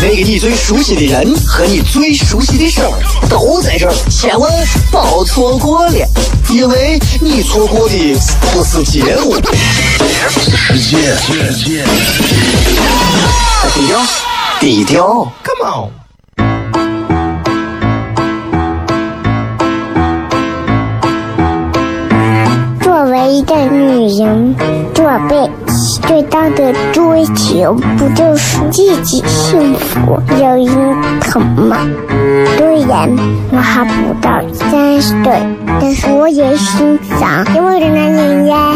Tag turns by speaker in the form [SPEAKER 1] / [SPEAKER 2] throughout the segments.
[SPEAKER 1] 那个你最熟悉的人和你最熟悉的事儿都在这儿，千万别错过了，因为你错过的不是节目，
[SPEAKER 2] 是世界。
[SPEAKER 1] 低调，低调，Come on。
[SPEAKER 3] 作为一个女人，这辈子最大的追求，不就是自己幸福、有人疼吗？虽然我还不到三十岁，但是我也心脏因为的男人呀。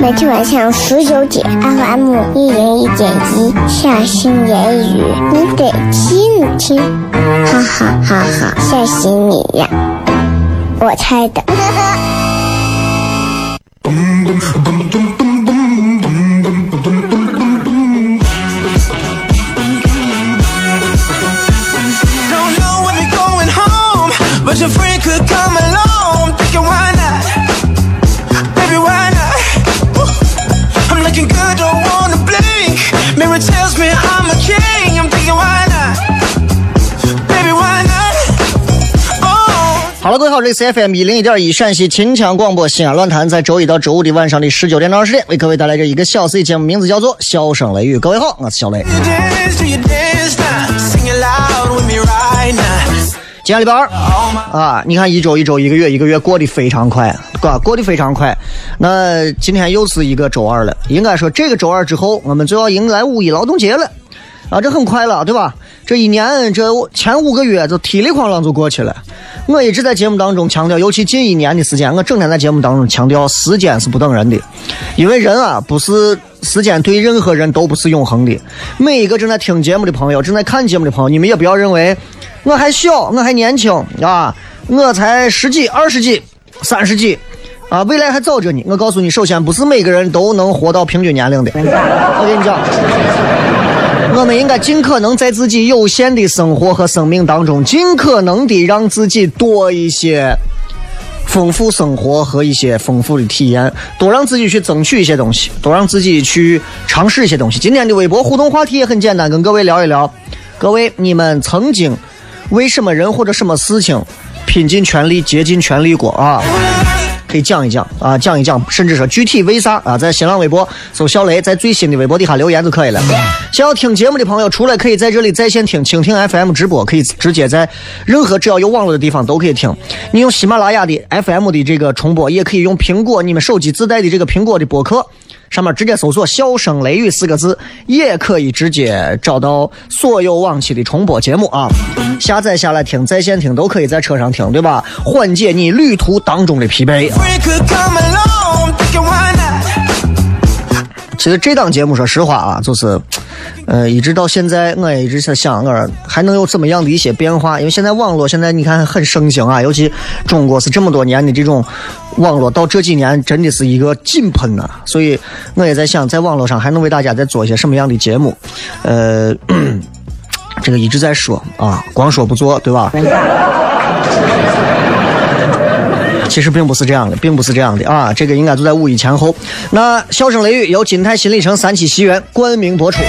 [SPEAKER 3] 每天晚上十九点，FM 一人一点一，下心言语，你得听听，哈哈哈哈，吓死你呀！我猜的。
[SPEAKER 4] Could come along. Thinking why not? Baby, why not? Woo. I'm looking good, don't wanna blink. Mirror tells me I'm a king. I'm thinking why not? Baby, why not? Oh.
[SPEAKER 5] 好了，各位好，这里是 FM 一零一点一陕西秦腔广播西安论坛，在周一到周五的晚上的十九点到二十点，为各位带来这一个小时的节目，名字叫做《笑声雷雨》。各位好，我是小雷。
[SPEAKER 4] You dance, you dance
[SPEAKER 5] 今天礼拜二啊，你看一周一周一个月一个月过得非常快，啊，过得非常快。那今天又是一个周二了，应该说这个周二之后，我们就要迎来五一劳动节了，啊，这很快了，对吧？这一年这前五个月就踢里哐啷就过去了。我一直在节目当中强调，尤其近一年的时间，我整天在节目当中强调，时间是不等人的，因为人啊不是时间对任何人都不是永恒的。每一个正在听节目的朋友，正在看节目的朋友，你们也不要认为我还小，我还年轻啊，我才十几、二十几、三十几。啊，未来还早着呢。我告诉你，首先不是每个人都能活到平均年龄的。我跟你讲，我们应该尽可能在自己有限的生活和生命当中，尽可能的让自己多一些丰富生活和一些丰富的体验，多让自己去争取一些东西，多让自己去尝试一些东西。今天的微博互动话题也很简单，跟各位聊一聊，各位你们曾经为什么人或者什么事情拼尽全力、竭尽全力过啊？可以讲一讲啊，讲一讲，甚至说具体为啥啊，在新浪微博搜小雷，在最新的微博底下留言就可以了。想要听节目的朋友，除了可以在这里在线听蜻蜓 FM 直播，可以直接在任何只要有网络的地方都可以听。你用喜马拉雅的 FM 的这个重播，也可以用苹果你们手机自带的这个苹果的播客。上面直接搜索“笑声雷雨”四个字，也可以直接找到所有往期的重播节目啊，下载下来听，在线听都可以在车上听，对吧？缓解你旅途当中的疲惫。其实这档节目，说实话啊，就是，呃，一直到现在，我也一直在想，我还能有怎么样的一些变化？因为现在网络现在你看很盛行啊，尤其中国是这么多年的这种网络，到这几年真的是一个井喷呐、所以我也在想，在网络上还能为大家再做一些什么样的节目？呃，这个一直在说啊，光说不做，对吧？其实并不是这样的，并不是这样的啊！这个应该就在五一前后。那笑声雷雨由金泰新里程三期西园冠名播出。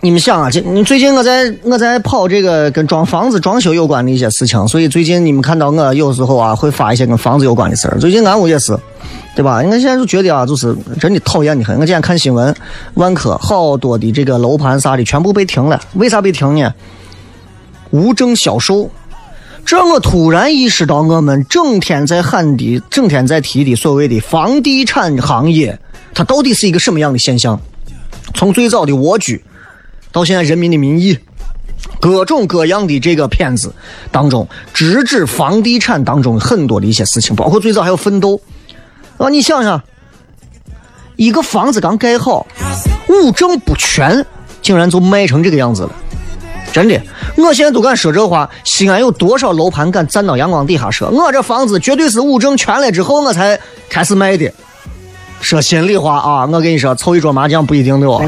[SPEAKER 5] 你们想啊，这你最近我在我在跑这个跟装房子装修有关的一些事情，所以最近你们看到我有时候啊会发一些跟房子有关的事儿。最近俺屋也是，对吧？我现在就觉得啊，就是真的讨厌的很。我今天看新闻，万科好多的这个楼盘啥的全部被停了，为啥被停呢？无证销售。这我突然意识到，我们整天在喊的、整天在提的所谓的房地产行业，它到底是一个什么样的现象？从最早的蜗居，到现在《人民的名义》，各种各样的这个片子当中，直指房地产当中很多的一些事情，包括最早还有奋斗。啊，你想想，一个房子刚盖好，物证不全，竟然就卖成这个样子了。真的，我现在都敢说这话。西安有多少楼盘敢站到阳光底下说？我这房子绝对是五证全了之后我才开始卖的。说心里话啊，我跟你说，凑一桌麻将不一定的哦。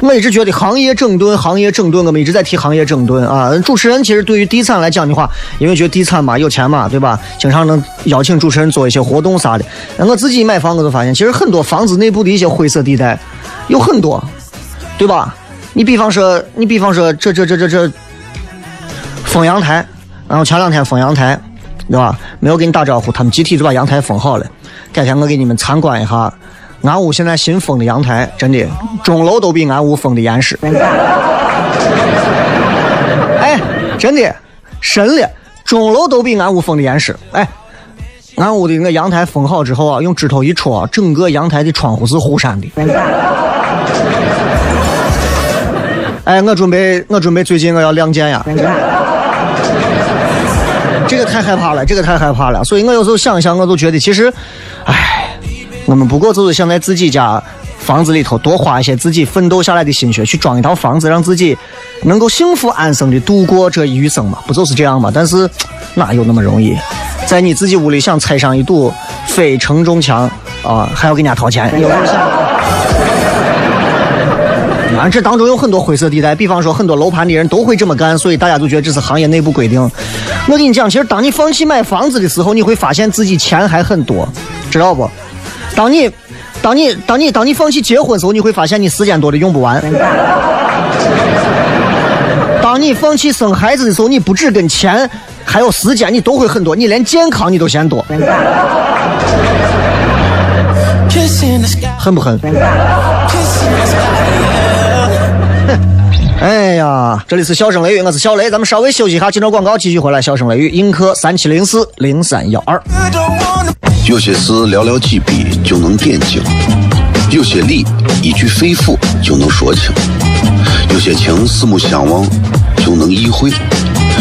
[SPEAKER 5] 我一直觉得行业整顿，行业整顿，我们一直在提行业整顿啊。主持人其实对于地产来讲的话，因为觉得地产嘛有钱嘛，对吧？经常能邀请主持人做一些活动啥的。我自己买房，我就发现，其实很多房子内部的一些灰色地带有很多，对吧？你比方说，你比方说，这这这这这封阳台，然后前两天封阳台，对吧？没有给你打招呼，他们集体就把阳台封好了。改天我给你们参观一下。俺屋现在新封的阳台，真的钟楼都比俺屋封的严实。哎，真的，神了，钟楼都比俺屋封的严实。哎，俺屋的那个阳台封好之后啊，用指头一戳，整个阳台的窗户是弧闪的。哎，我准备，我准备最近我要亮剑呀。这个太害怕了，这个太害怕了。所以我有时候想一想，我都觉得其实，哎。我们不过就是想在自己家房子里头多花一些自己奋斗下来的心血，去装一套房子，让自己能够幸福安生的度过这一余生嘛？不就是这样嘛？但是哪有那么容易？在你自己屋里想拆上一堵非承重墙啊，还要给人家掏钱？有想？啊，这当中有很多灰色地带，比方说很多楼盘的人都会这么干，所以大家都觉得这是行业内部规定。我跟你讲，其实当你放弃买房子的时候，你会发现自己钱还很多，知道不？当你，当你，当你，当你放弃结婚的时候，你会发现你时间多的用不完。当你放弃生孩子的时候，你不止跟钱，还有时间，你都会很多，你连健康你都嫌多。恨不恨？哎呀，这里是笑声雷雨，我是小雷，咱们稍微休息一下，进着广告，继续回来。笑声雷雨，映客三七零四零三幺二。
[SPEAKER 2] 有些事寥寥几笔就能点睛，有些理一句肺腑就能说清，有些情四目相望就能意会，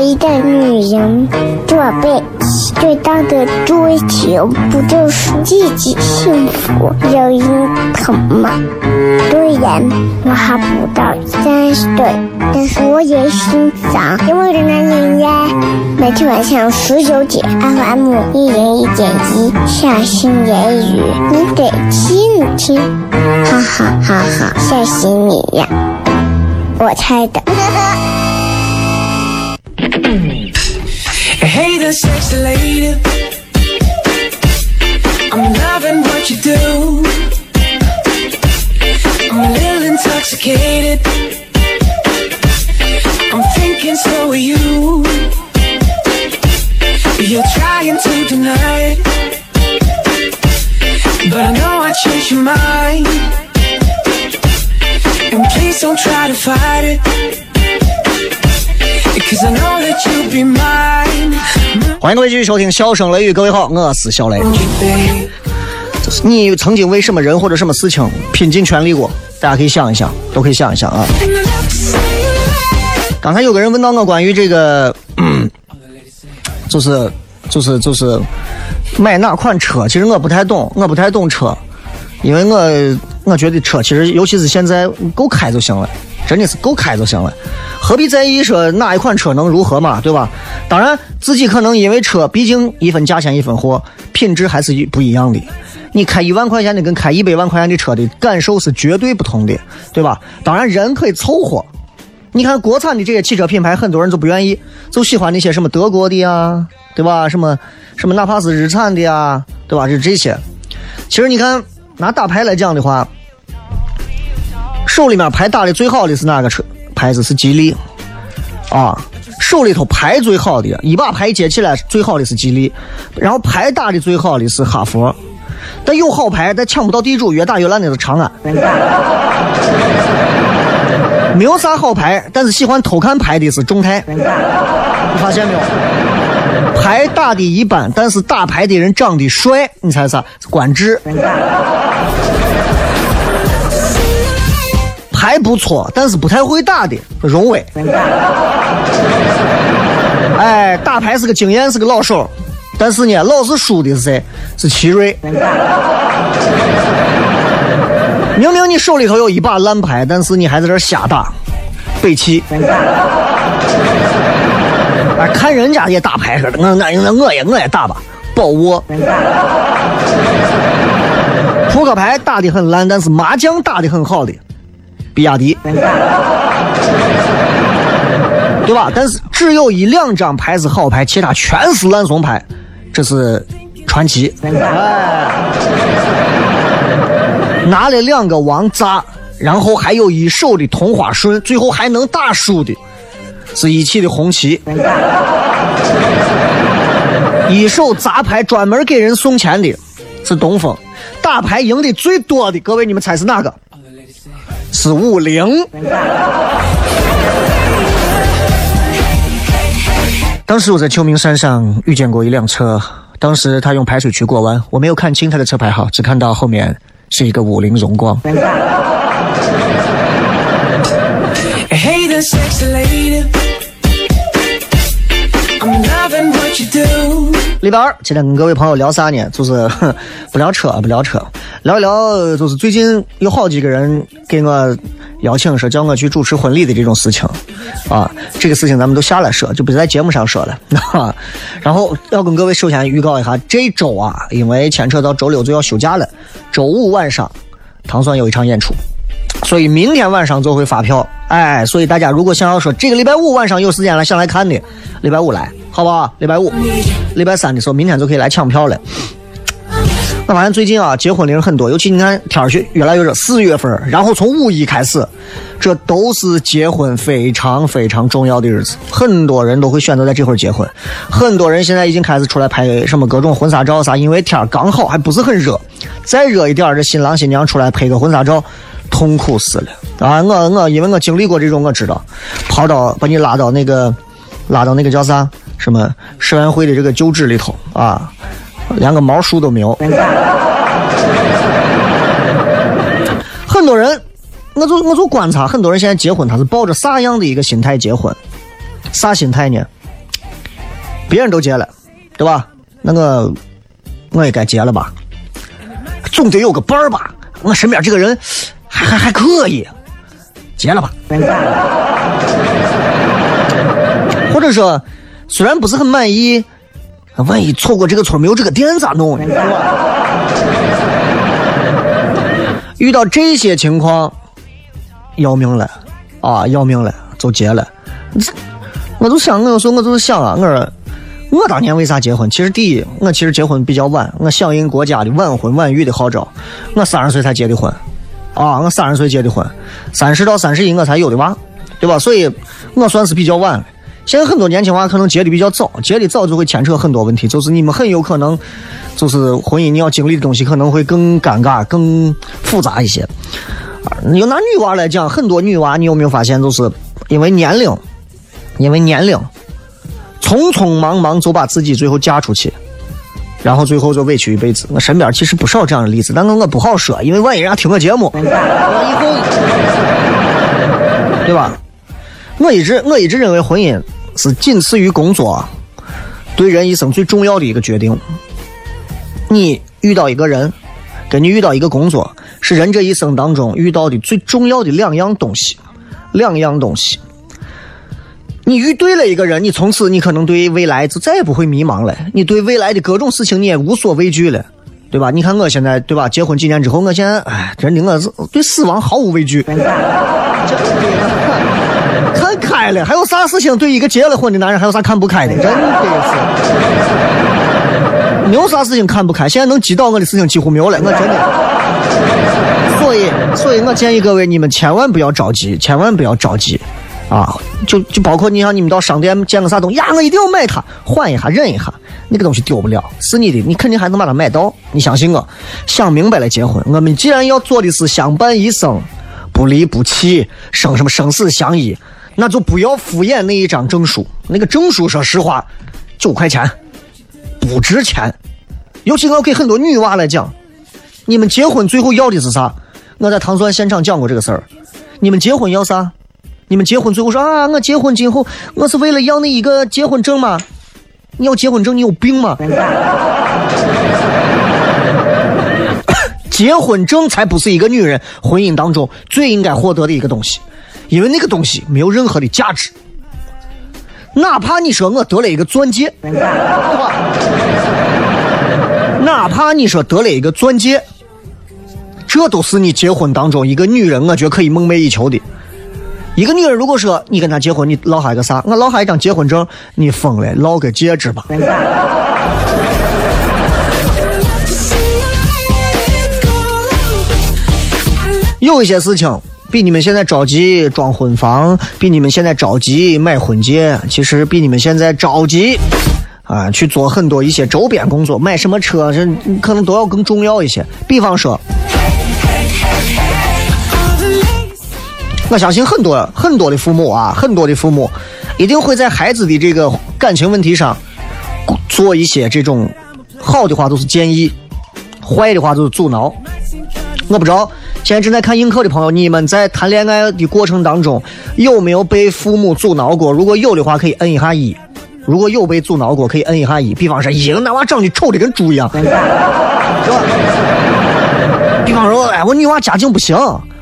[SPEAKER 3] 一个女人，做背。最大的追求不就是自己幸福、有人疼吗？虽然我还不到三十岁，但是我也心脏因为的男人呀。每天晚上十九点，FM 一人一点一，下心言语，你得听听，哈哈哈哈，吓死你呀！我猜的。
[SPEAKER 4] There, sexy lady. I'm loving what you do. I'm a little intoxicated. I'm thinking so are you. You're trying to deny it. But I know I changed your mind. And please don't try to fight it.
[SPEAKER 5] 欢迎各位继续收听《笑声雷雨》，各位好，我是小雷。你曾经为什么人或者什么事情拼尽全力过？大家可以想一想，都可以想一想啊。刚才有个人问到我关于这个，就是就是就是买哪款车？其实我不太懂，我不太懂车，因为我我觉得车其实尤其是现在够开就行了。真的是够开就行了，何必在意说哪一款车能如何嘛，对吧？当然，自己可能因为车，毕竟一分价钱一分货，品质还是不一样的。你开一万块钱的跟开一百万块钱的车的感受是绝对不同的，对吧？当然，人可以凑合。你看国产的这些汽车品牌，很多人就不愿意，就喜欢那些什么德国的呀，对吧？什么什么，哪怕是日产的呀，对吧？就这些。其实你看，拿大牌来讲的话。手里面牌打的最好的是哪个车牌子？是吉利，啊，手里头牌最好的一把牌接起来最好的是吉利，然后牌打的最好的是哈佛，但有好牌但抢不到地主，越打越烂的是长安。没有啥好牌，但是喜欢偷看牌的是众泰，你发现没有？牌打的一般，但是打牌的人长得帅，你猜啥？是官至。牌不错，但是不太会打的荣威。哎，打牌是个经验，是个老手，但是呢，老是输的是谁？是奇瑞。明明你手里头有一把烂牌，但是你还在这瞎打，北汽。哎，看人家也打牌似的，我我我也我也打吧，宝沃。扑克牌打的很烂，但是麻将打的很好的，比亚迪，对吧？但是只有一两张牌是好牌，其他全是烂怂牌，这是传奇。哎，拿了两个王炸，然后还有一手的同花顺，最后还能打输的。是一起的红旗，一手砸牌专门给人送钱的是东风，打牌赢的最多的，各位你们猜是哪个？是五菱。当时我在秋名山上遇见过一辆车，当时他用排水渠过弯，我没有看清他的车牌号，只看到后面是一个五菱荣光。礼拜二，今天跟各位朋友聊啥呢？就是 不聊车，不聊车，聊一聊就是最近有好几个人给我邀请说叫我去主持婚礼的这种事情啊。这个事情咱们都下来说，就不在节目上说了。然后要跟各位首先预告一下，这周啊，因为牵扯到周六就要休假了，周五晚上唐酸有一场演出。所以明天晚上就会发票，哎，所以大家如果想要说这个礼拜五晚上有时间了想来看的，礼拜五来，好不好？礼拜五、礼拜三的时候，明天就可以来抢票了。我发现最近啊，结婚的人很多，尤其你看天儿越越来越热，四月份，然后从五一开始，这都是结婚非常非常重要的日子，很多人都会选择在这会儿结婚。很多人现在已经开始出来拍什么各种婚纱照啥，因为天儿刚好还不是很热，再热一点，这新郎新娘出来拍个婚纱照。痛苦死了啊！我我因为我经历过这种，我知道，跑到把你拉到那个，拉到那个叫啥什么社员会的这个旧址里头啊，连个毛树都没有。很多人，我就我就观察，很多人现在结婚，他是抱着啥样的一个心态结婚？啥心态呢？别人都结了，对吧？那个我也该结了吧？总得有个伴儿吧？我身边这个人。还还还可以，结了吧。或者说，虽然不是很满意，万一错过这个村没有这个店咋弄？遇到这些情况，要命了啊！要命了，就结了。我就想，我说，我就是想啊，我说，我当年为啥结婚？其实第一，我其实结婚比较晚，我响应国家的晚婚晚育的号召，我三十岁才结的婚。啊，我三十岁结的婚，三十到三十一我才有的娃，对吧？所以，我算是比较晚。现在很多年轻娃可能结的比较早，结的早就会牵扯很多问题，就是你们很有可能，就是婚姻你要经历的东西可能会更尴尬、更复杂一些。你就拿女娃来讲，很多女娃你有没有发现，就是因为年龄，因为年龄，匆匆忙忙就把自己最后嫁出去。然后最后就委屈一辈子。我身边其实不少这样的例子，但是我不好说，因为万一人家听我节目，我以后，对吧？我一直我一直认为婚姻是仅次于工作，对人一生最重要的一个决定。你遇到一个人，跟你遇到一个工作，是人这一生当中遇到的最重要的两样东西，两样东西。你遇对了一个人，你从此你可能对未来就再也不会迷茫了。你对未来的各种事情你也无所畏惧了，对吧？你看我现在，对吧？结婚几年之后，我现在哎，真的我是对死亡毫无畏惧，看开了。还有啥事情对一个结了婚的男人还有啥看不开的？真的是，没有啥事情看不开。现在能击倒我的事情几乎没有了，我真的。所以，所以我建议各位，你们千万不要着急，千万不要着急。啊，就就包括你像你们到商店见个啥东西呀，我一定要买它，换一下忍一下，那个东西丢不了，是你的，你肯定还能把它买到。你相信我，想明白了结婚。我们既然要做的是相伴一生，不离不弃，生什么生死相依，那就不要敷衍那一张证书。那个证书，说实话，九块钱不值钱。尤其我要给很多女娃来讲，你们结婚最后要的是啥？我在糖蒜现场讲过这个事儿。你们结婚要啥？你们结婚最后说啊，我结婚今后我是为了要那一个结婚证吗？你要结婚证，你有病吗？结婚证才不是一个女人婚姻当中最应该获得的一个东西，因为那个东西没有任何的价值。哪怕你说我得了一个钻戒，哪怕你说得了一个钻戒，这都是你结婚当中一个女人，我觉得可以梦寐以求的。一个女人如果说你跟她结婚，你落下一个啥？我落下一张结婚证，你疯了，落个戒指吧。有一些事情比你们现在着急装婚房，比你们现在着急买婚戒，其实比你们现在着急啊去做很多一些周边工作，买什么车，这可能都要更重要一些。比方说，我相信很多很多的父母啊，很多的父母一定会在孩子的这个感情问题上做一些这种好的话都是建议，坏的话就是阻挠。我不知道现在正在看映客的朋友，你们在谈恋爱的过程当中有没有被父母阻挠过？如果有的话，可以摁一下一；如果有被阻挠过，可以摁一下一。比方说，一个男娃长得丑的跟猪一样，是吧？比方说，哎，我女娃家境不行，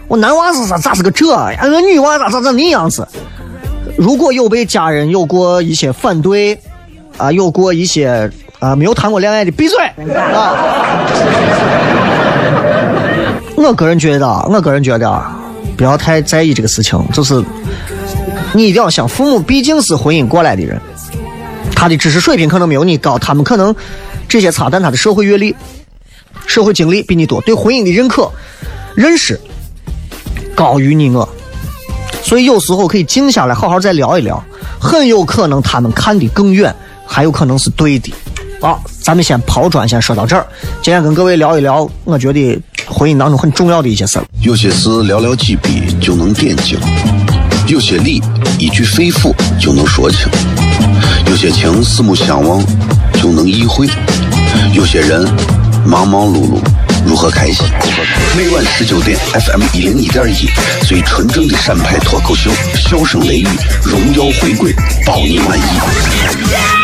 [SPEAKER 5] 我男娃是咋咋是个这？哎，我女娃咋咋咋那样子？如果有被家人有过一些反对，啊，有过一些啊没有谈过恋爱的，闭嘴啊！我个人觉得，我个人觉得，不要太在意这个事情。就是你一定要想，父母毕竟是婚姻过来的人，他的知识水平可能没有你高，他们可能这些差，但他的社会阅历、社会经历比你多，对婚姻的认可、认识高于你我。所以有时候可以静下来，好好再聊一聊，很有可能他们看得更远，还有可能是对的。啊，咱们先抛砖，先说到这儿。今天跟各位聊一聊，我觉得婚姻当中很重要的一些事儿。
[SPEAKER 2] 有些事寥寥几笔就能点睛，有些理一句肺腑就能说清，有些情四目相望就能意会，有些人忙忙碌碌如何开心？每晚十九点，FM 一零一点一，最纯正的陕派脱口秀，笑声雷雨，荣耀回归，保你满意。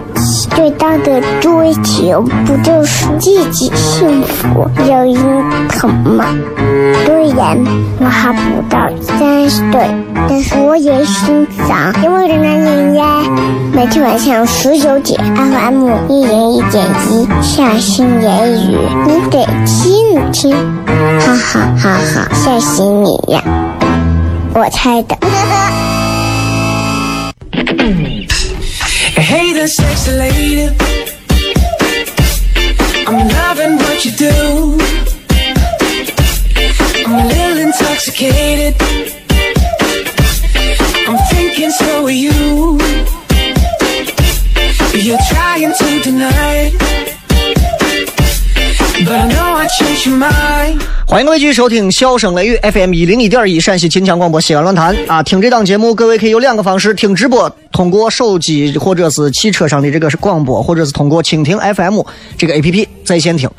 [SPEAKER 3] 最大的追求不就是自己幸福、有人疼吗？虽然我还不到三十岁，但是我也心脏因为人男人呀。每天晚上十九点，FM 一零一点一，下心言语，你得听一听，哈哈哈哈，吓死你呀！我猜的。
[SPEAKER 4] There, sexy lady. I'm loving what you do. I'm a little intoxicated. I'm thinking so are you. You're trying to deny. But
[SPEAKER 5] 欢迎各位继续收听笑声雷雨 FM 一零一点一陕西秦腔广播西安论坛啊！听这档节目，各位可以有两个方式听直播，通过手机或者是汽车上的这个是广播，或者是通过蜻蜓 FM 这个 APP 在线听。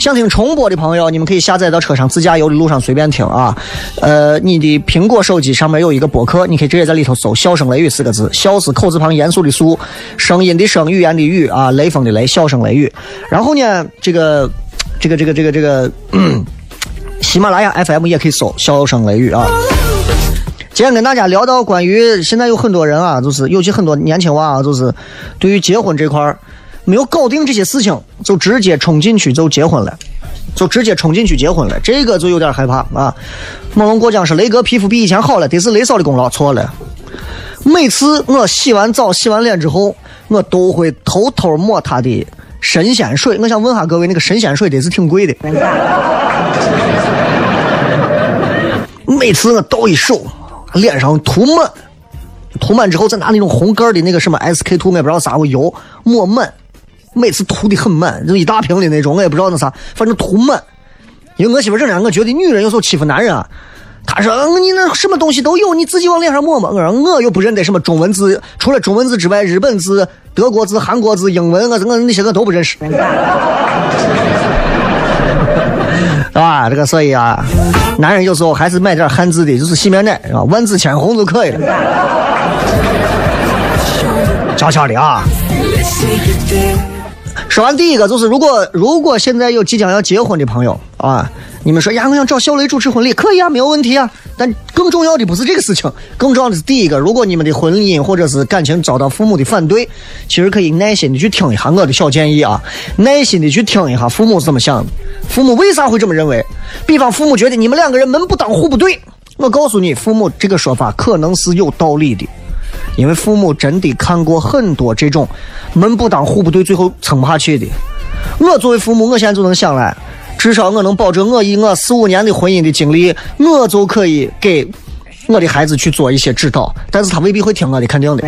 [SPEAKER 5] 想听重播的朋友，你们可以下载到车上自驾游的路上随便听啊。呃，你的苹果手机上面有一个播客，你可以直接在里头搜“笑声雷雨”四个字，笑是口字旁严肃的肃，声音的声，语言的语啊，雷锋的雷，笑声雷雨。然后呢，这个这个这个这个这个。喜马拉雅 FM 也可以搜“笑声雷雨”啊。今天跟大家聊到关于现在有很多人啊，就是尤其很多年轻娃啊，就是对于结婚这块儿没有搞定这些事情，就直接冲进去就结婚了，就直接冲进去结婚了，这个就有点害怕啊。猛龙过江是雷哥皮肤比以前好了，得是雷嫂的功劳，错了。每次我洗完澡、洗完脸之后，我都会偷偷抹他的神仙水。我想问下各位，那个神仙水得是挺贵的。每次我倒一手，脸上涂满，涂满之后再拿那种红盖的那个什么 SK two，我也不知道啥个油抹满，每次涂的很满，就一大瓶的那种，我也不知道那啥，反正涂满。因为我媳妇这样，我觉得女人有时候欺负男人啊。她说：“嗯，你那什么东西都有，你自己往脸上抹抹。”我说：“我又不认得什么中文字，除了中文字之外，日本字、德国字、韩国字、英文，我我那些我都不认识。”啊，这个所以啊，男人有时候还是买点汉字的，就是洗面奶，是吧？万紫千红就可以了。悄悄的啊。说完第一个，就是如果如果现在有即将要结婚的朋友啊，你们说呀，我想找小雷主持婚礼，可以啊，没有问题啊。但更重要的不是这个事情，更重要的是第一个，如果你们的婚姻或者是感情遭到父母的反对，其实可以耐心的去听一下我的小建议啊，耐心的去听一下父母是怎么想的，父母为啥会这么认为？比方父母觉得你们两个人门不当户不对，我告诉你，父母这个说法可能是有道理的。因为父母真的看过很多这种门不当户不对，最后撑不下去的。我作为父母，我现在就能想来，至少我能保证我以我四五年的婚姻的经历，我就可以给我的孩子去做一些指导。但是他未必会听我的，肯定的。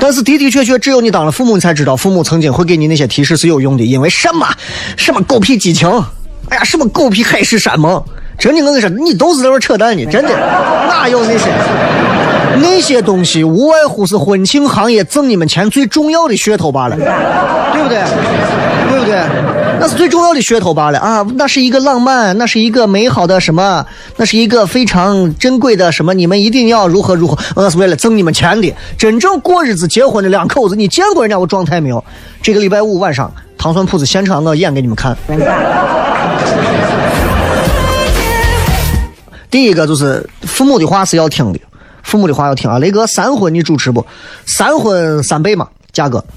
[SPEAKER 5] 但是的的确确，只有你当了父母，你才知道父母曾经会给你那些提示是有用的。因为什么？什么狗屁激情？哎呀，什么狗屁海誓山盟？真的，我跟你说，你都是在那扯淡呢！真的，哪有那些那些东西？无外乎是婚庆行业挣你们钱最重要的噱头罢了，对不对？对不对？那是最重要的噱头罢了啊！那是一个浪漫，那是一个美好的什么？那是一个非常珍贵的什么？你们一定要如何如何？那是为了挣你们钱的。真正过日子结婚的两口子，你见过人家我状态没有？这个礼拜五晚上，糖蒜铺子现场，我演给你们看。第一个就是父母的话是要听的，父母的话要听啊。雷哥，三婚你主持不？三婚三倍嘛，价格。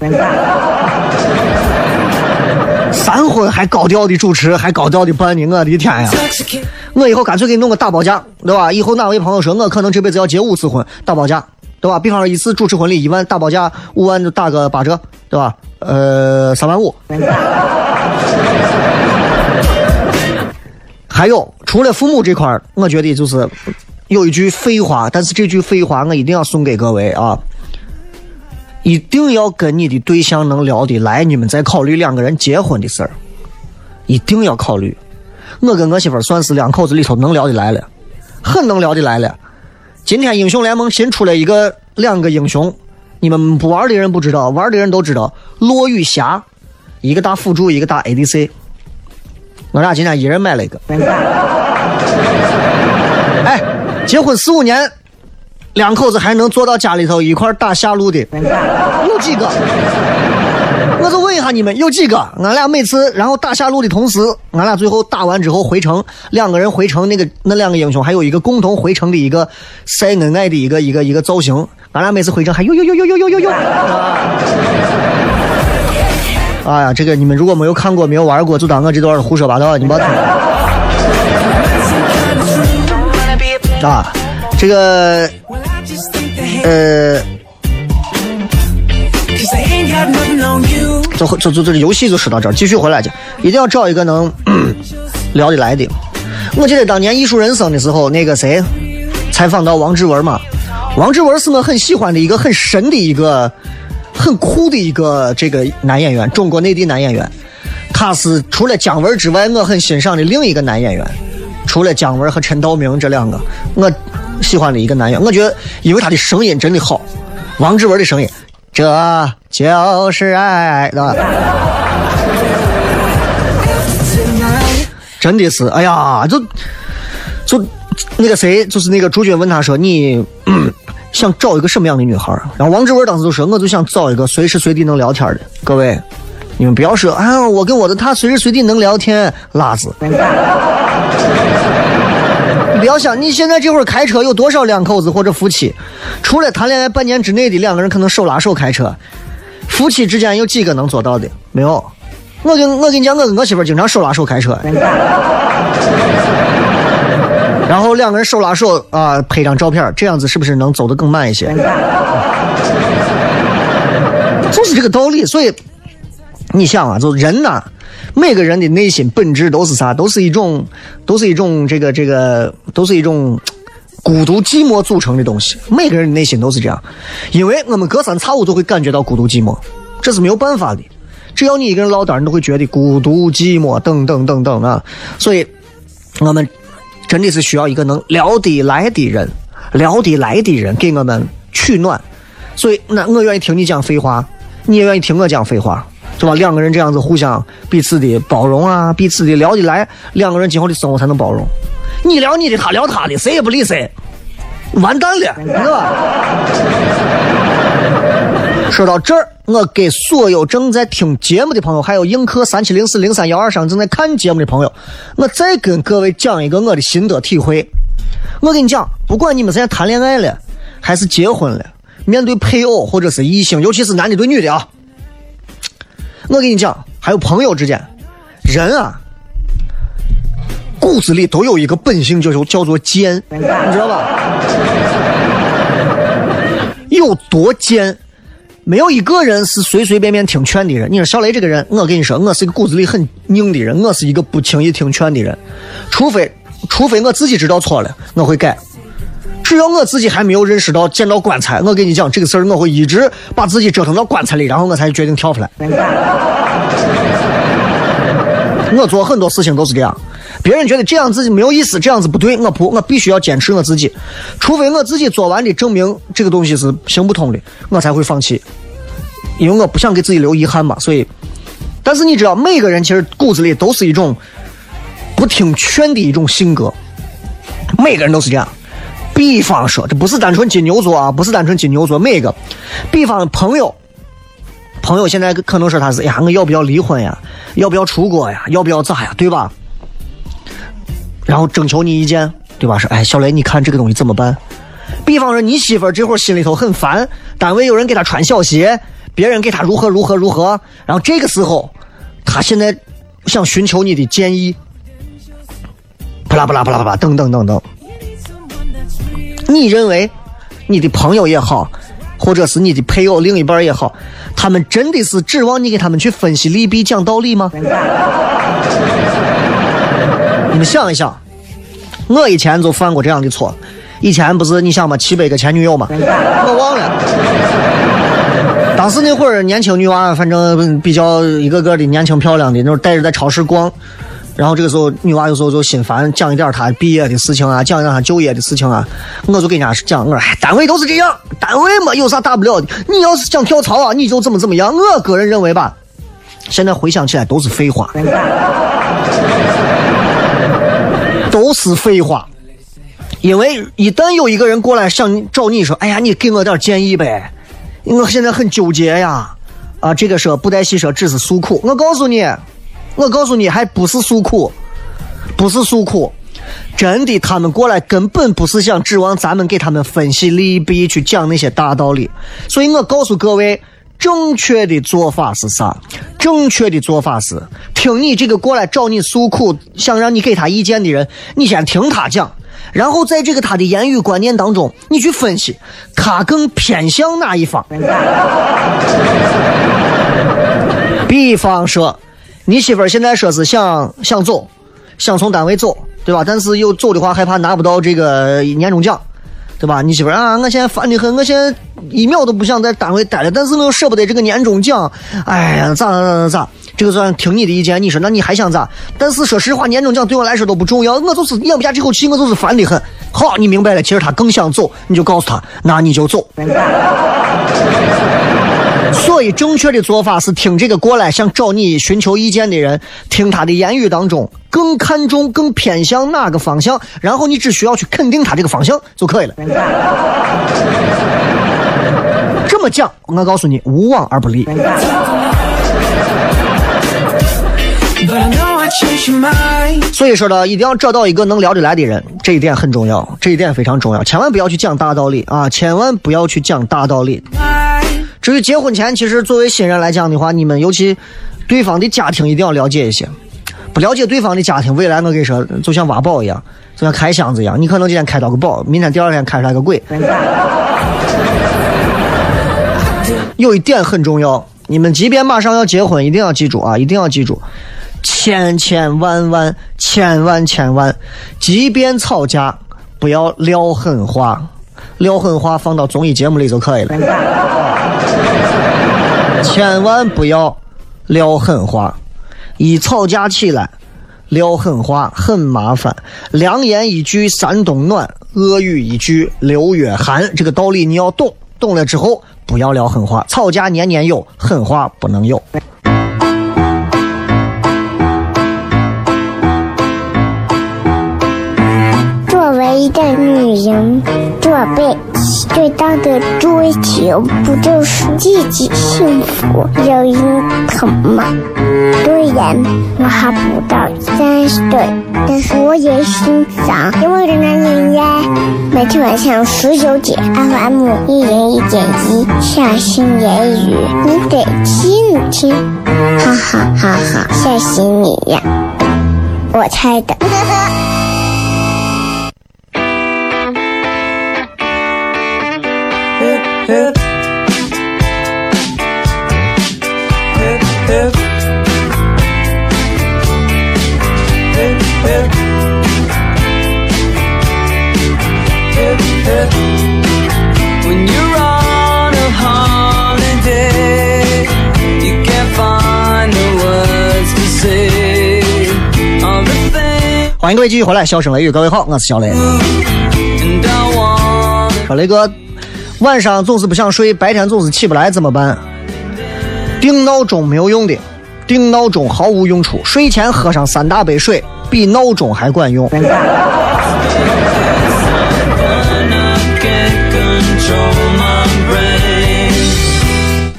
[SPEAKER 5] 三婚还高调的主持，还高调的办的，我的天呀！我以后干脆给你弄个大包价，对吧？以后哪位朋友说我可能这辈子要结五次婚，大包价，对吧？比方说一次主持婚礼一万，大包价五万就打个八折，对吧？呃，三万五。还有，除了父母这块，我觉得就是有一句废话，但是这句废话我一定要送给各位啊！一定要跟你的对象能聊得来，你们再考虑两个人结婚的事儿，一定要考虑。我跟我媳妇算是两口子里头能聊得来了，很能聊得来了。今天英雄联盟新出了一个两个英雄，你们不玩的人不知道，玩的人都知道。落雨霞，一个打辅助，一个打 ADC。我俩今天一人买了一个。哎，结婚四五年，两口子还能坐到家里头一块打下路的，有几个？我就问一下你们，有几个？俺俩每次然后打下路的同时，俺俩最后打完之后回城，两个人回城，那个那两个英雄还有一个共同回城的一个晒恩爱的一个一个一个造型。俺俩每次回城还有有有有有有有啊。哎呀，这个你们如果没有看过、没有玩过，就当我这段胡说八道，你别听。啊，这个，呃，就就就这个游戏就说到这儿，继续回来去，一定要找一个能聊得来的。我记得当年《艺术人生》的时候，那个谁采访到王志文嘛，王志文是我很喜欢的一个很神的一个。很酷的一个这个男演员，中国内地男演员，他是除了姜文之外，我很欣赏的另一个男演员。除了姜文和陈道明这两个，我喜欢的一个男演员，我觉得因为他的声音真的好。王志文的声音，这就是爱，对吧？真的是，哎呀，就就那个谁，就是那个朱军问他说你。想找一个什么样的女孩然后王志文当时就说：“我就想找一个随时随地能聊天的。”各位，你们不要说啊，我跟我的他随时随地能聊天，拉子。不要想，你现在这会儿开车有多少两口子或者夫妻，除了谈恋爱半年之内的两个人可能手拉手开车，夫妻之间有几个能做到的？没有。我跟我跟你讲，我跟我媳妇经常手拉手开车，然后两个人手拉手啊，拍张照片，这样子是不是能走得更慢一些？就是这个道理。所以你想啊，就人呐，每个人的内心本质都是啥？都是一种，都是一种这个这个，都是一种孤独寂寞组成的东西。每个人的内心都是这样，因为我们隔三差五都会感觉到孤独寂寞，这是没有办法的。只要你一个人落单，你都会觉得孤独寂寞，等等等等啊！所以，我们真的是需要一个能聊得来的人，聊得来的人给我们取暖。所以，那我愿意听你讲废话，你也愿意听我讲废话，是吧？两个人这样子互相彼此的包容啊，彼此的聊得来，两个人今后的生活才能包容。你聊你的，他聊他的，谁也不理谁，完蛋了，是吧？说到这儿，我给所有正在听节目的朋友，还有映客三七零四零三幺二上正在看节目的朋友，我再跟各位讲一个我的心得体会。我跟你讲，不管你们现在谈恋爱了，还是结婚了，面对配偶或者是异性，尤其是男的对女的啊，我跟你讲，还有朋友之间，人啊，骨子里都有一个本性，就叫做贱，你知道吧？有多贱？没有一个人是随随便便听劝的人。你说小雷这个人，我跟你说，我是一个骨子里很硬的人，我是一个不轻易听劝的人，除非除非我自己知道错了，我会改。只要我自己还没有认识到见到棺材，我跟你讲这个事儿，我会一直把自己折腾到棺材里，然后我才决定跳出来。我做很多事情都是这样，别人觉得这样子没有意思，这样子不对，我不，我必须要坚持我自己，除非我自己做完的证明这个东西是行不通的，我才会放弃，因为我不想给自己留遗憾嘛。所以，但是你知道，每个人其实骨子里都是一种不听劝的一种性格，每个人都是这样。比方说，这不是单纯金牛座啊，不是单纯金牛座，每个，比方朋友。朋友现在可能说他是哎呀，我要不要离婚呀？要不要出国呀？要不要咋呀？对吧？然后征求你意见，对吧？说哎，小雷，你看这个东西怎么办？比方说你媳妇儿这会儿心里头很烦，单位有人给她穿小鞋，别人给她如何如何如何，然后这个时候，她现在想寻求你的建议，啪啦啪啦啪啦啪啦，等等等等。你认为你的朋友也好？或者是你的配偶、另一半也好，他们真的是指望你给他们去分析利弊、讲道理吗？你们想一想，我以前就犯过这样的错。以前不是你想嘛，七百个前女友嘛，我忘了。当时那会儿年轻女娃，反正比较一个个的年轻漂亮的，那时候带着在超市逛。然后这个时候，女娃有时候就心烦，讲一点她毕业的事情啊，讲一点她就业的事情啊，我就跟人家讲，我说单位都是这样，单位嘛有啥大不了的？你要是想跳槽啊，你就怎么怎么样。我个人认为吧，现在回想起来都是废话，都是废话。因为一旦有一个人过来想找你说，哎呀，你给我点建议呗，我现在很纠结呀，啊，这个说不带戏说只是诉苦，我告诉你。我告诉你，还不是诉苦，不是诉苦，真的，他们过来根本不是想指望咱们给他们分析利弊，去讲那些大道理。所以我告诉各位，正确的做法是啥？正确的做法是，听你这个过来找你诉苦，想让你给他意见的人，你先听他讲，然后在这个他的言语观念当中，你去分析他更偏向哪一方。比方说。你媳妇儿现在说是想想走，想从单位走，对吧？但是又走的话，害怕拿不到这个年终奖，对吧？你媳妇啊，我现在烦的很，我现在一秒都不想在单位待了，但是我又舍不得这个年终奖，哎呀，咋咋咋咋咋？这个算听你的意见，你说那你还想咋？但是说实话，年终奖对我来说都不重要，我就是咽不下这口气，我就是烦的很。好，你明白了，其实他更想走，你就告诉他，那你就走。所以，正确的做法是听这个过来想找你寻求意见的人，听他的言语当中更看重、更偏向哪个方向，然后你只需要去肯定他这个方向就可以了。这么讲，我告诉你，无往而不利。所以说呢，一定要找到一个能聊得来的人，这一点很重要，这一点非常重要，千万不要去讲大道理啊，千万不要去讲大道理。至于结婚前，其实作为新人来讲的话，你们尤其对方的家庭一定要了解一些。不了解对方的家庭，未来我跟你说，就像挖宝一样，就像开箱子一样，你可能今天开到个宝，明天第二天开出来个鬼。有一点很重要，你们即便马上要结婚，一定要记住啊，一定要记住，千千万万千万千万，即便吵架，不要撂狠话，撂狠话放到综艺节目里就可以了，千万不要撂狠话。一吵架起来，撂狠话很麻烦。良言一句三冬暖，恶语一句六月寒。这个道理你要懂，懂了之后不要撂狠话。吵架年年有，狠话不能有。
[SPEAKER 3] 一个女人，做辈子最大的追求，不就是自己幸福、有人疼吗？虽然我还不到三十岁，但是我也心脏因为的男人呀。每天晚上十九点，FM 一零一点一，下心言语，你得听听，哈哈哈哈，吓死你呀！我猜的。
[SPEAKER 4] Hip, hip. Hip, hip. Hip, hip. Hip, hip. When you're on a holiday, you can't find the words to say all the things
[SPEAKER 5] 欢迎各位继续回来，笑声雷雨，各位好，我是小雷。说雷哥，晚上总是不想睡，白天总是起不来，怎么办？定闹钟没有用的，定闹钟毫无用处。睡前喝上三大杯水，比闹钟还管用。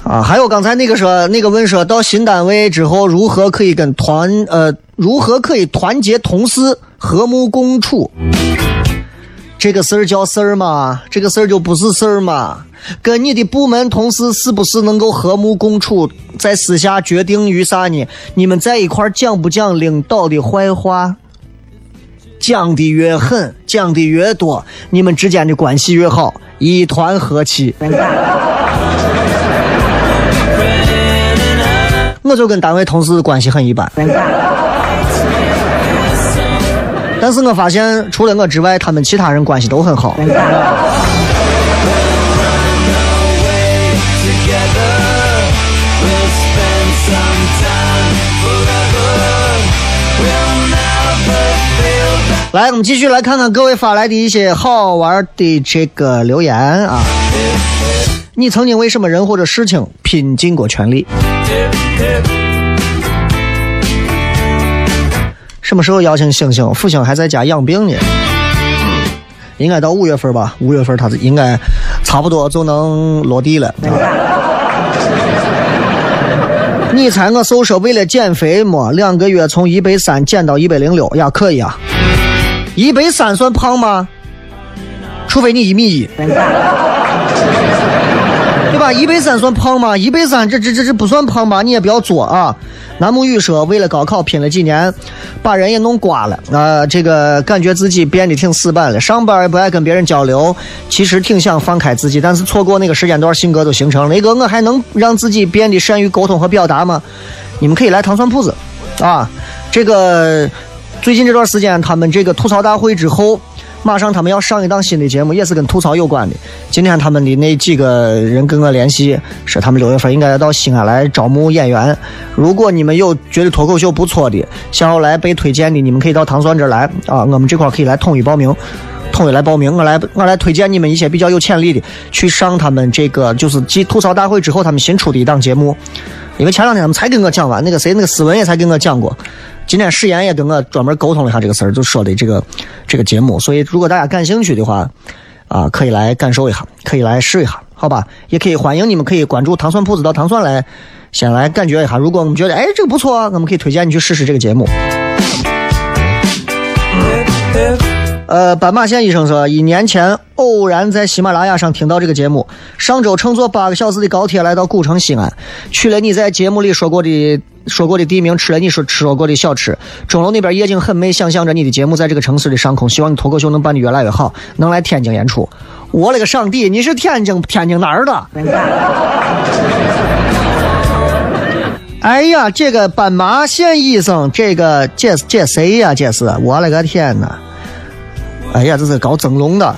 [SPEAKER 5] 啊，还有刚才那个说，那个问说到新单位之后如何可以跟团呃，如何可以团结同事，和睦共处？这个事儿叫事儿吗？这个事儿就不是事儿吗？跟你的部门同事是不是能够和睦共处，在私下决定于啥呢？你们在一块儿讲不讲领导的坏话？讲的越狠，讲的越多，你们之间的关系越好，一团和气。我就跟单位同事关系很一般，但是我发现除了我之外，他们其他人关系都很好。来，我们继续来看看各位发来的一些好玩的这个留言啊。你曾经为什么人或者事情拼尽过全力？什么时候邀请星星？复兴还在家养病呢，应该到五月份吧。五月份他应该差不多就能落地了。你猜我瘦是为了减肥么？两个月从一百三减到一百零六呀，可以啊。一百三算胖吗？除非你一米一，吧？一百三算胖吗？一百三这这这这不算胖吧？你也不要作啊。南木雨说，为了高考拼了几年，把人也弄瓜了啊、这个感觉自己变得挺死板了，上班也不爱跟别人交流，其实挺想放开自己，但是错过那个时间段，性格都形成了。那个我还能让自己变得善于沟通和表达吗？你们可以来糖蒜铺子啊，这个最近这段时间，他们这个吐槽大会之后，马上他们要上一档新的节目，也是跟吐槽有关的。今天他们的那几个人跟我联系，说他们六月份应该要到西安来招募演员。如果你们有觉得脱口秀不错的，想要来被推荐的，你们可以到糖蒜这儿来啊，我们这块可以来统一报名。统一来报名，我来我来推荐你们一些比较有潜力的，去上他们这个就是继吐槽大会之后，他们新出的一档节目。因为前两天他们才跟我讲完，那个谁，那个思文也才跟我讲过。今天誓言也跟我专门沟通了一下这个事儿，就说的这个这个节目。所以如果大家感兴趣的话，啊，可以来感受一下，可以来试一下，好吧？也可以欢迎你们可以关注糖蒜铺子到糖蒜来，先来感觉一下。如果我们觉得哎这个不错，我们可以推荐你去试试这个节目。嗯嗯呃，斑马线医生说，一年前偶然在喜马拉雅上听到这个节目，上周乘坐八个小时的高铁来到古城西安，去了你在节目里说过的说过的地名，吃了你说吃过的小吃。钟楼那边夜景很美，想象着你的节目在这个城市的上空，希望你脱口秀能办的越来越好，能来天津演出。我勒个上帝，你是天津天津哪儿的？哎呀，这个斑马线医生，这个这这谁呀？这是我勒个天哪！哎呀，这是搞整容的。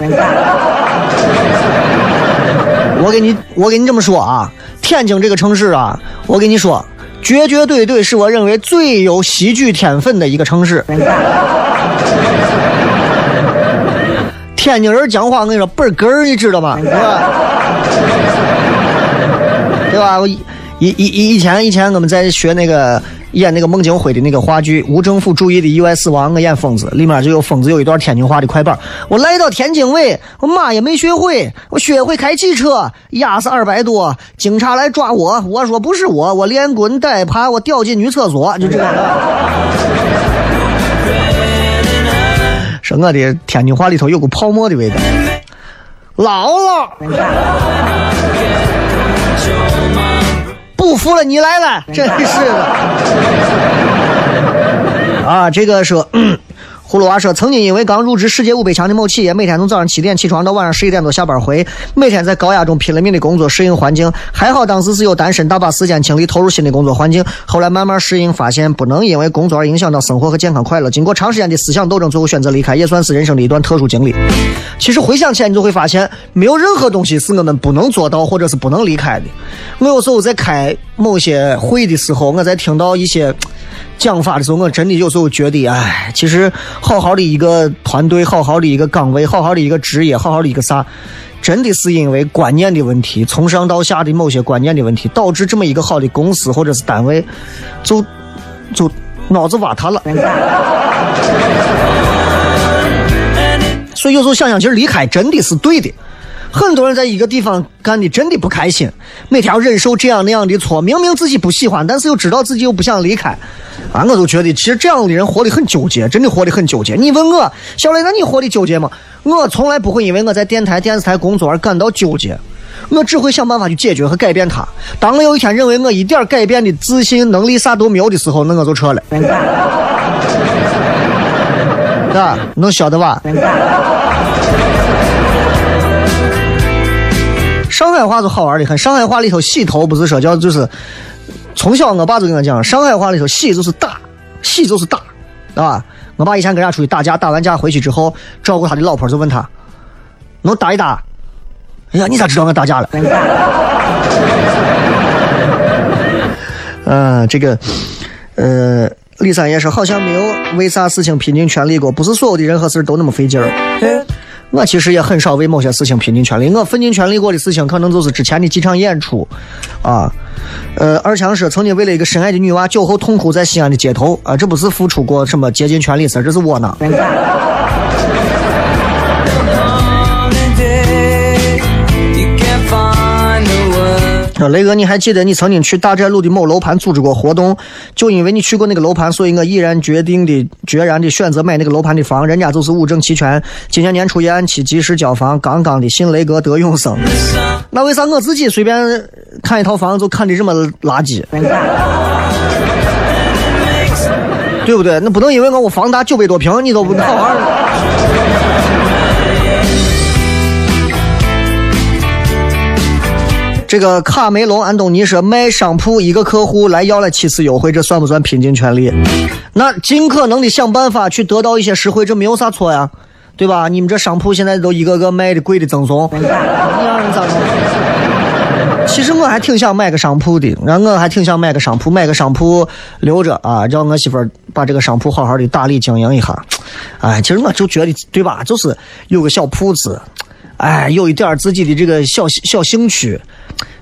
[SPEAKER 5] 我给你，我给你这么说啊，天津这个城市啊，我跟你说，绝绝对对是我认为最有喜剧天分的一个城市。天津人讲话，我跟你说倍儿哏儿，你知道吗？对吧？对吧？我以以以以前以前我们在学那个演那个孟京辉的那个话剧《无政府主义的意外死亡》，我演疯子，里面就有疯子有一段天津话的快板。我来到天津卫，我嘛也没学会，我学会开汽车，压死二百多，警察来抓我，我说不是我，我连滚带爬，我掉进女厕所，就这个。是我的天津话里头有股泡沫的味道。姥姥，不服了，你来了，真是的。啊，这个说。葫芦娃说：“曾经因为刚入职世界五百强的某企业，每天从早上七点起床到晚上十一点多下班回，每天在高压中拼了命的工作适应环境。还好当时是有单身，大把时间精力投入新的工作环境。后来慢慢适应，发现不能因为工作而影响到生活和健康快乐。经过长时间的思想斗争，最后选择离开，也算是人生的一段特殊经历。其实回想起来，你就会发现，没有任何东西是我们不能做到或者是不能离开的。我有时候在开某些会的时候，我在听到一些。”讲法的时候，我真的有时候觉得，哎，其实好好的一个团队，好好的一个岗位，好好的一个职业，好好的一个啥，真的是因为观念的问题，从上到下的某些观念的问题，导致这么一个好的公司或者是单位，就就脑子瓦塌了。所以有时候想想，其实离开真的是对的。很多人在一个地方干的真的不开心，每天要忍受这样那样的错，明明自己不喜欢，但是又知道自己又不想离开，啊，我都觉得其实这样的人活得很纠结，真的活得很纠结。你问我，小雷，那你活得纠结吗？我从来不会因为我在电台、电视台工作而感到纠结，我只会想办法去解决和改变它。当我有一天认为我一点改变的自信能力啥都没有的时候，那我就撤了。啊，能晓得吧？上海话就好玩的很。上海话里头“洗头”不是说叫就是，从小我爸就跟我讲，上海话里头“洗”就是打，“洗”就是打，啊！我爸以前跟人家出去打架，打完架回去之后，照顾他的老婆就问他，能打一打？哎呀，你咋知道我打架了？嗯，这个，呃，李三爷说好像没有为啥事情拼尽全力过，不是所有的人和事都那么费劲儿。我其实也很少为某些事情拼尽全力，我奋尽全力过的事情可能就是之前的几场演出，啊，呃，二强说曾经为了一个深爱的女娃酒后痛哭在西安的街头，啊，这不是付出过什么竭尽全力事这是窝囊。雷哥，你还记得你曾经去大寨路的某楼盘组织过活动？就因为你去过那个楼盘，所以我毅然决定的、决然的选择买那个楼盘的房。人家就是五证齐全，今年年初也按期及时交房，杠杠的，信雷哥得永生。那为啥我自己随便看一套房就看的这么垃圾？对不对？那不能因为我我房大九百多平，你都不好好。这个卡梅隆·安东尼说卖商铺一个客户来要了七次优惠，这算不算拼尽全力？那尽可能的想办法去得到一些实惠，这没有啥错呀，对吧？你们这商铺现在都一个个卖的贵的赠送，你让人咋弄？其实我还挺想买个商铺的，然后我还挺想买个商铺，买个商铺留着啊，让我媳妇儿把这个商铺好好的打理经营一下。哎，其实我就觉得，对吧？就是有个小铺子，哎，有一点自己的这个小小兴趣。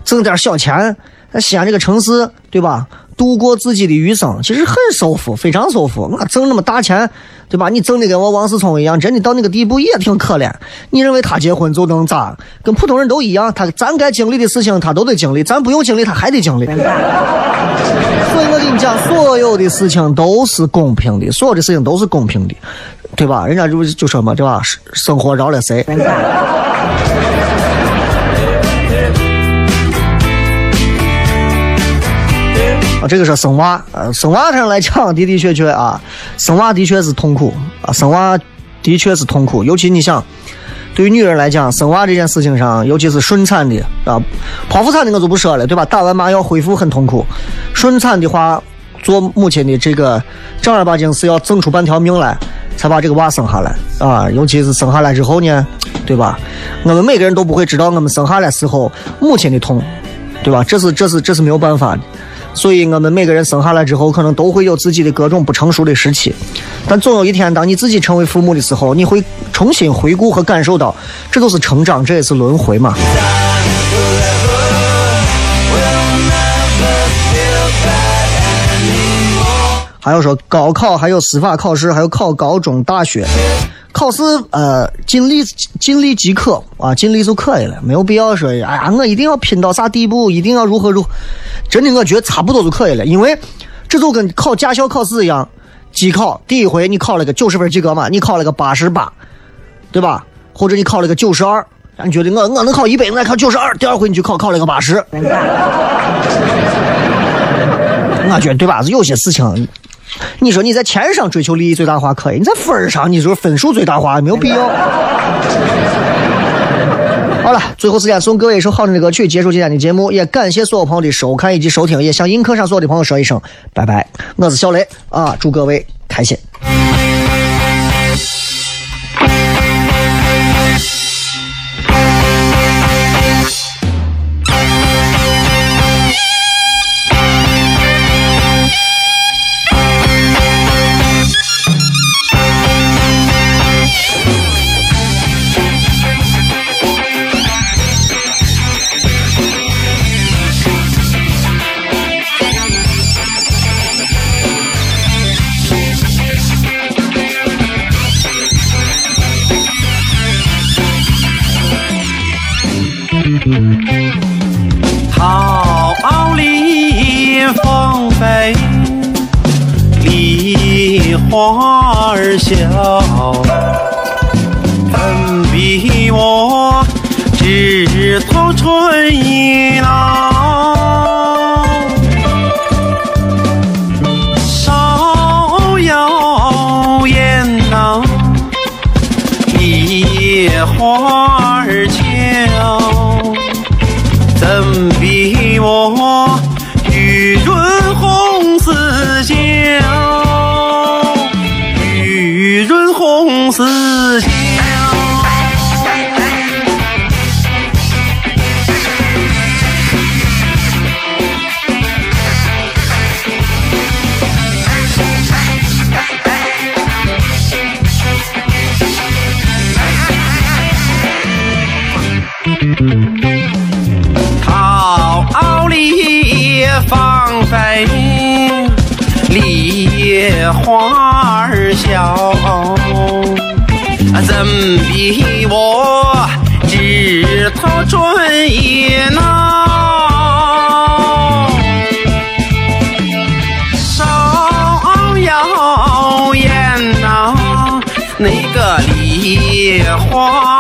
[SPEAKER 5] 挣点小钱，在西安这个城市，对吧？度过自己的余生，其实很舒服，非常舒服。我挣那么大钱，对吧？你挣的跟我王思聪一样，真的到那个地步也挺可怜。你认为他结婚就能咋？跟普通人都一样，他咱该经历的事情他都得经历，咱不用经历他还得经历。所以我跟你讲，所有的事情都是公平的，所有的事情都是公平的。对吧？人家就就说嘛，对吧？生活饶了谁？啊，这个是生娃，呃，生娃上来讲的的确确啊，生娃的确是痛苦啊，生娃的确是痛苦，尤其你想，对于女人来讲，生娃这件事情上，尤其是顺产的啊，剖腹产的我就不说了，对吧？打完麻药恢复很痛苦，顺产的话，做母亲的这个正儿八经是要挣出半条命来，才把这个娃生下来啊，尤其是生下来之后呢，对吧？我们每个人都不会知道我们生下来时候母亲的痛，对吧？这是这是这是没有办法的。所以我们每个人生下来之后，可能都会有自己的各种不成熟的时期，但总有一天，当你自己成为父母的时候，你会重新回顾和感受到，这都是成长，这也是轮回嘛。还有说高考，还有司法考试，还有考高中、大学考试，呃，尽力尽力即可啊，尽力就可以了，没有必要说，哎呀，我一定要拼到啥地步，一定要如何如，真的，我觉得差不多就可以了，因为这就跟考驾校考试一样，机考第一回你考了个九十分及格嘛，你考了个八十八，对吧？或者你考了个九十二，你觉得我我能考一百，我考九十二，第二回你去考考了个八十，我觉得对吧？有些事情。你说你在钱上追求利益最大化可以，你在分儿上你就是分数最大化没有必要。好了，最后时间送各位一首好听的歌曲，结束今天的节目。也感谢所有朋友的收看以及收听，也向映客上所有的朋友说一声拜拜。我是小雷啊，祝各位开心。
[SPEAKER 6] 笑，怎比我枝头春意闹？比我枝头春意闹？芍药艳呐，那个梨花。